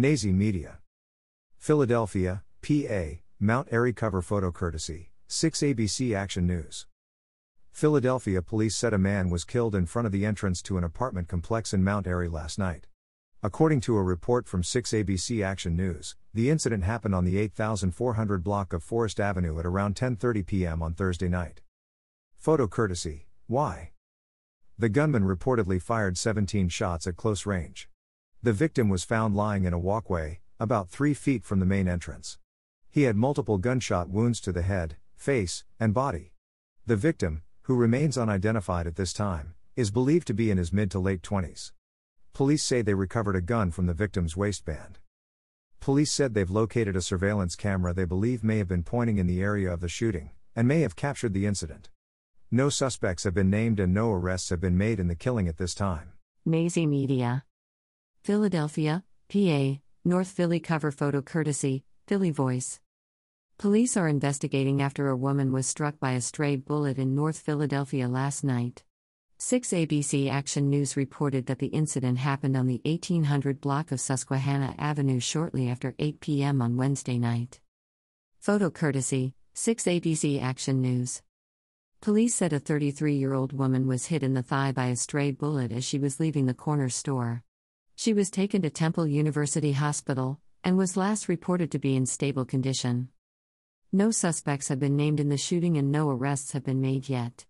Nazi Media. Philadelphia, PA, Mount Airy cover photo courtesy, 6 ABC Action News. Philadelphia police said a man was killed in front of the entrance to an apartment complex in Mount Airy last night. According to a report from 6 ABC Action News, the incident happened on the 8400 block of Forest Avenue at around 10:30 p.m. on Thursday night. Photo courtesy: Why? The gunman reportedly fired 17 shots at close range. The victim was found lying in a walkway, about 3 feet from the main entrance. He had multiple gunshot wounds to the head, face, and body. The victim, who remains unidentified at this time, is believed to be in his mid to late 20s. Police say they recovered a gun from the victim's waistband. Police said they've located a surveillance camera they believe may have been pointing in the area of the shooting, and may have captured the incident. No suspects have been named and no arrests have been made in the killing at this time. Nazi Media. Philadelphia, PA, North Philly cover photo courtesy, Philly Voice. Police are investigating after a woman was struck by a stray bullet in North Philadelphia last night. 6 ABC Action News reported that the incident happened on the 1800 block of Susquehanna Avenue shortly after 8 p.m. on Wednesday night. Photo courtesy 6 ABC Action News. Police said a 33 year old woman was hit in the thigh by a stray bullet as she was leaving the corner store. She was taken to Temple University Hospital and was last reported to be in stable condition. No suspects have been named in the shooting and no arrests have been made yet.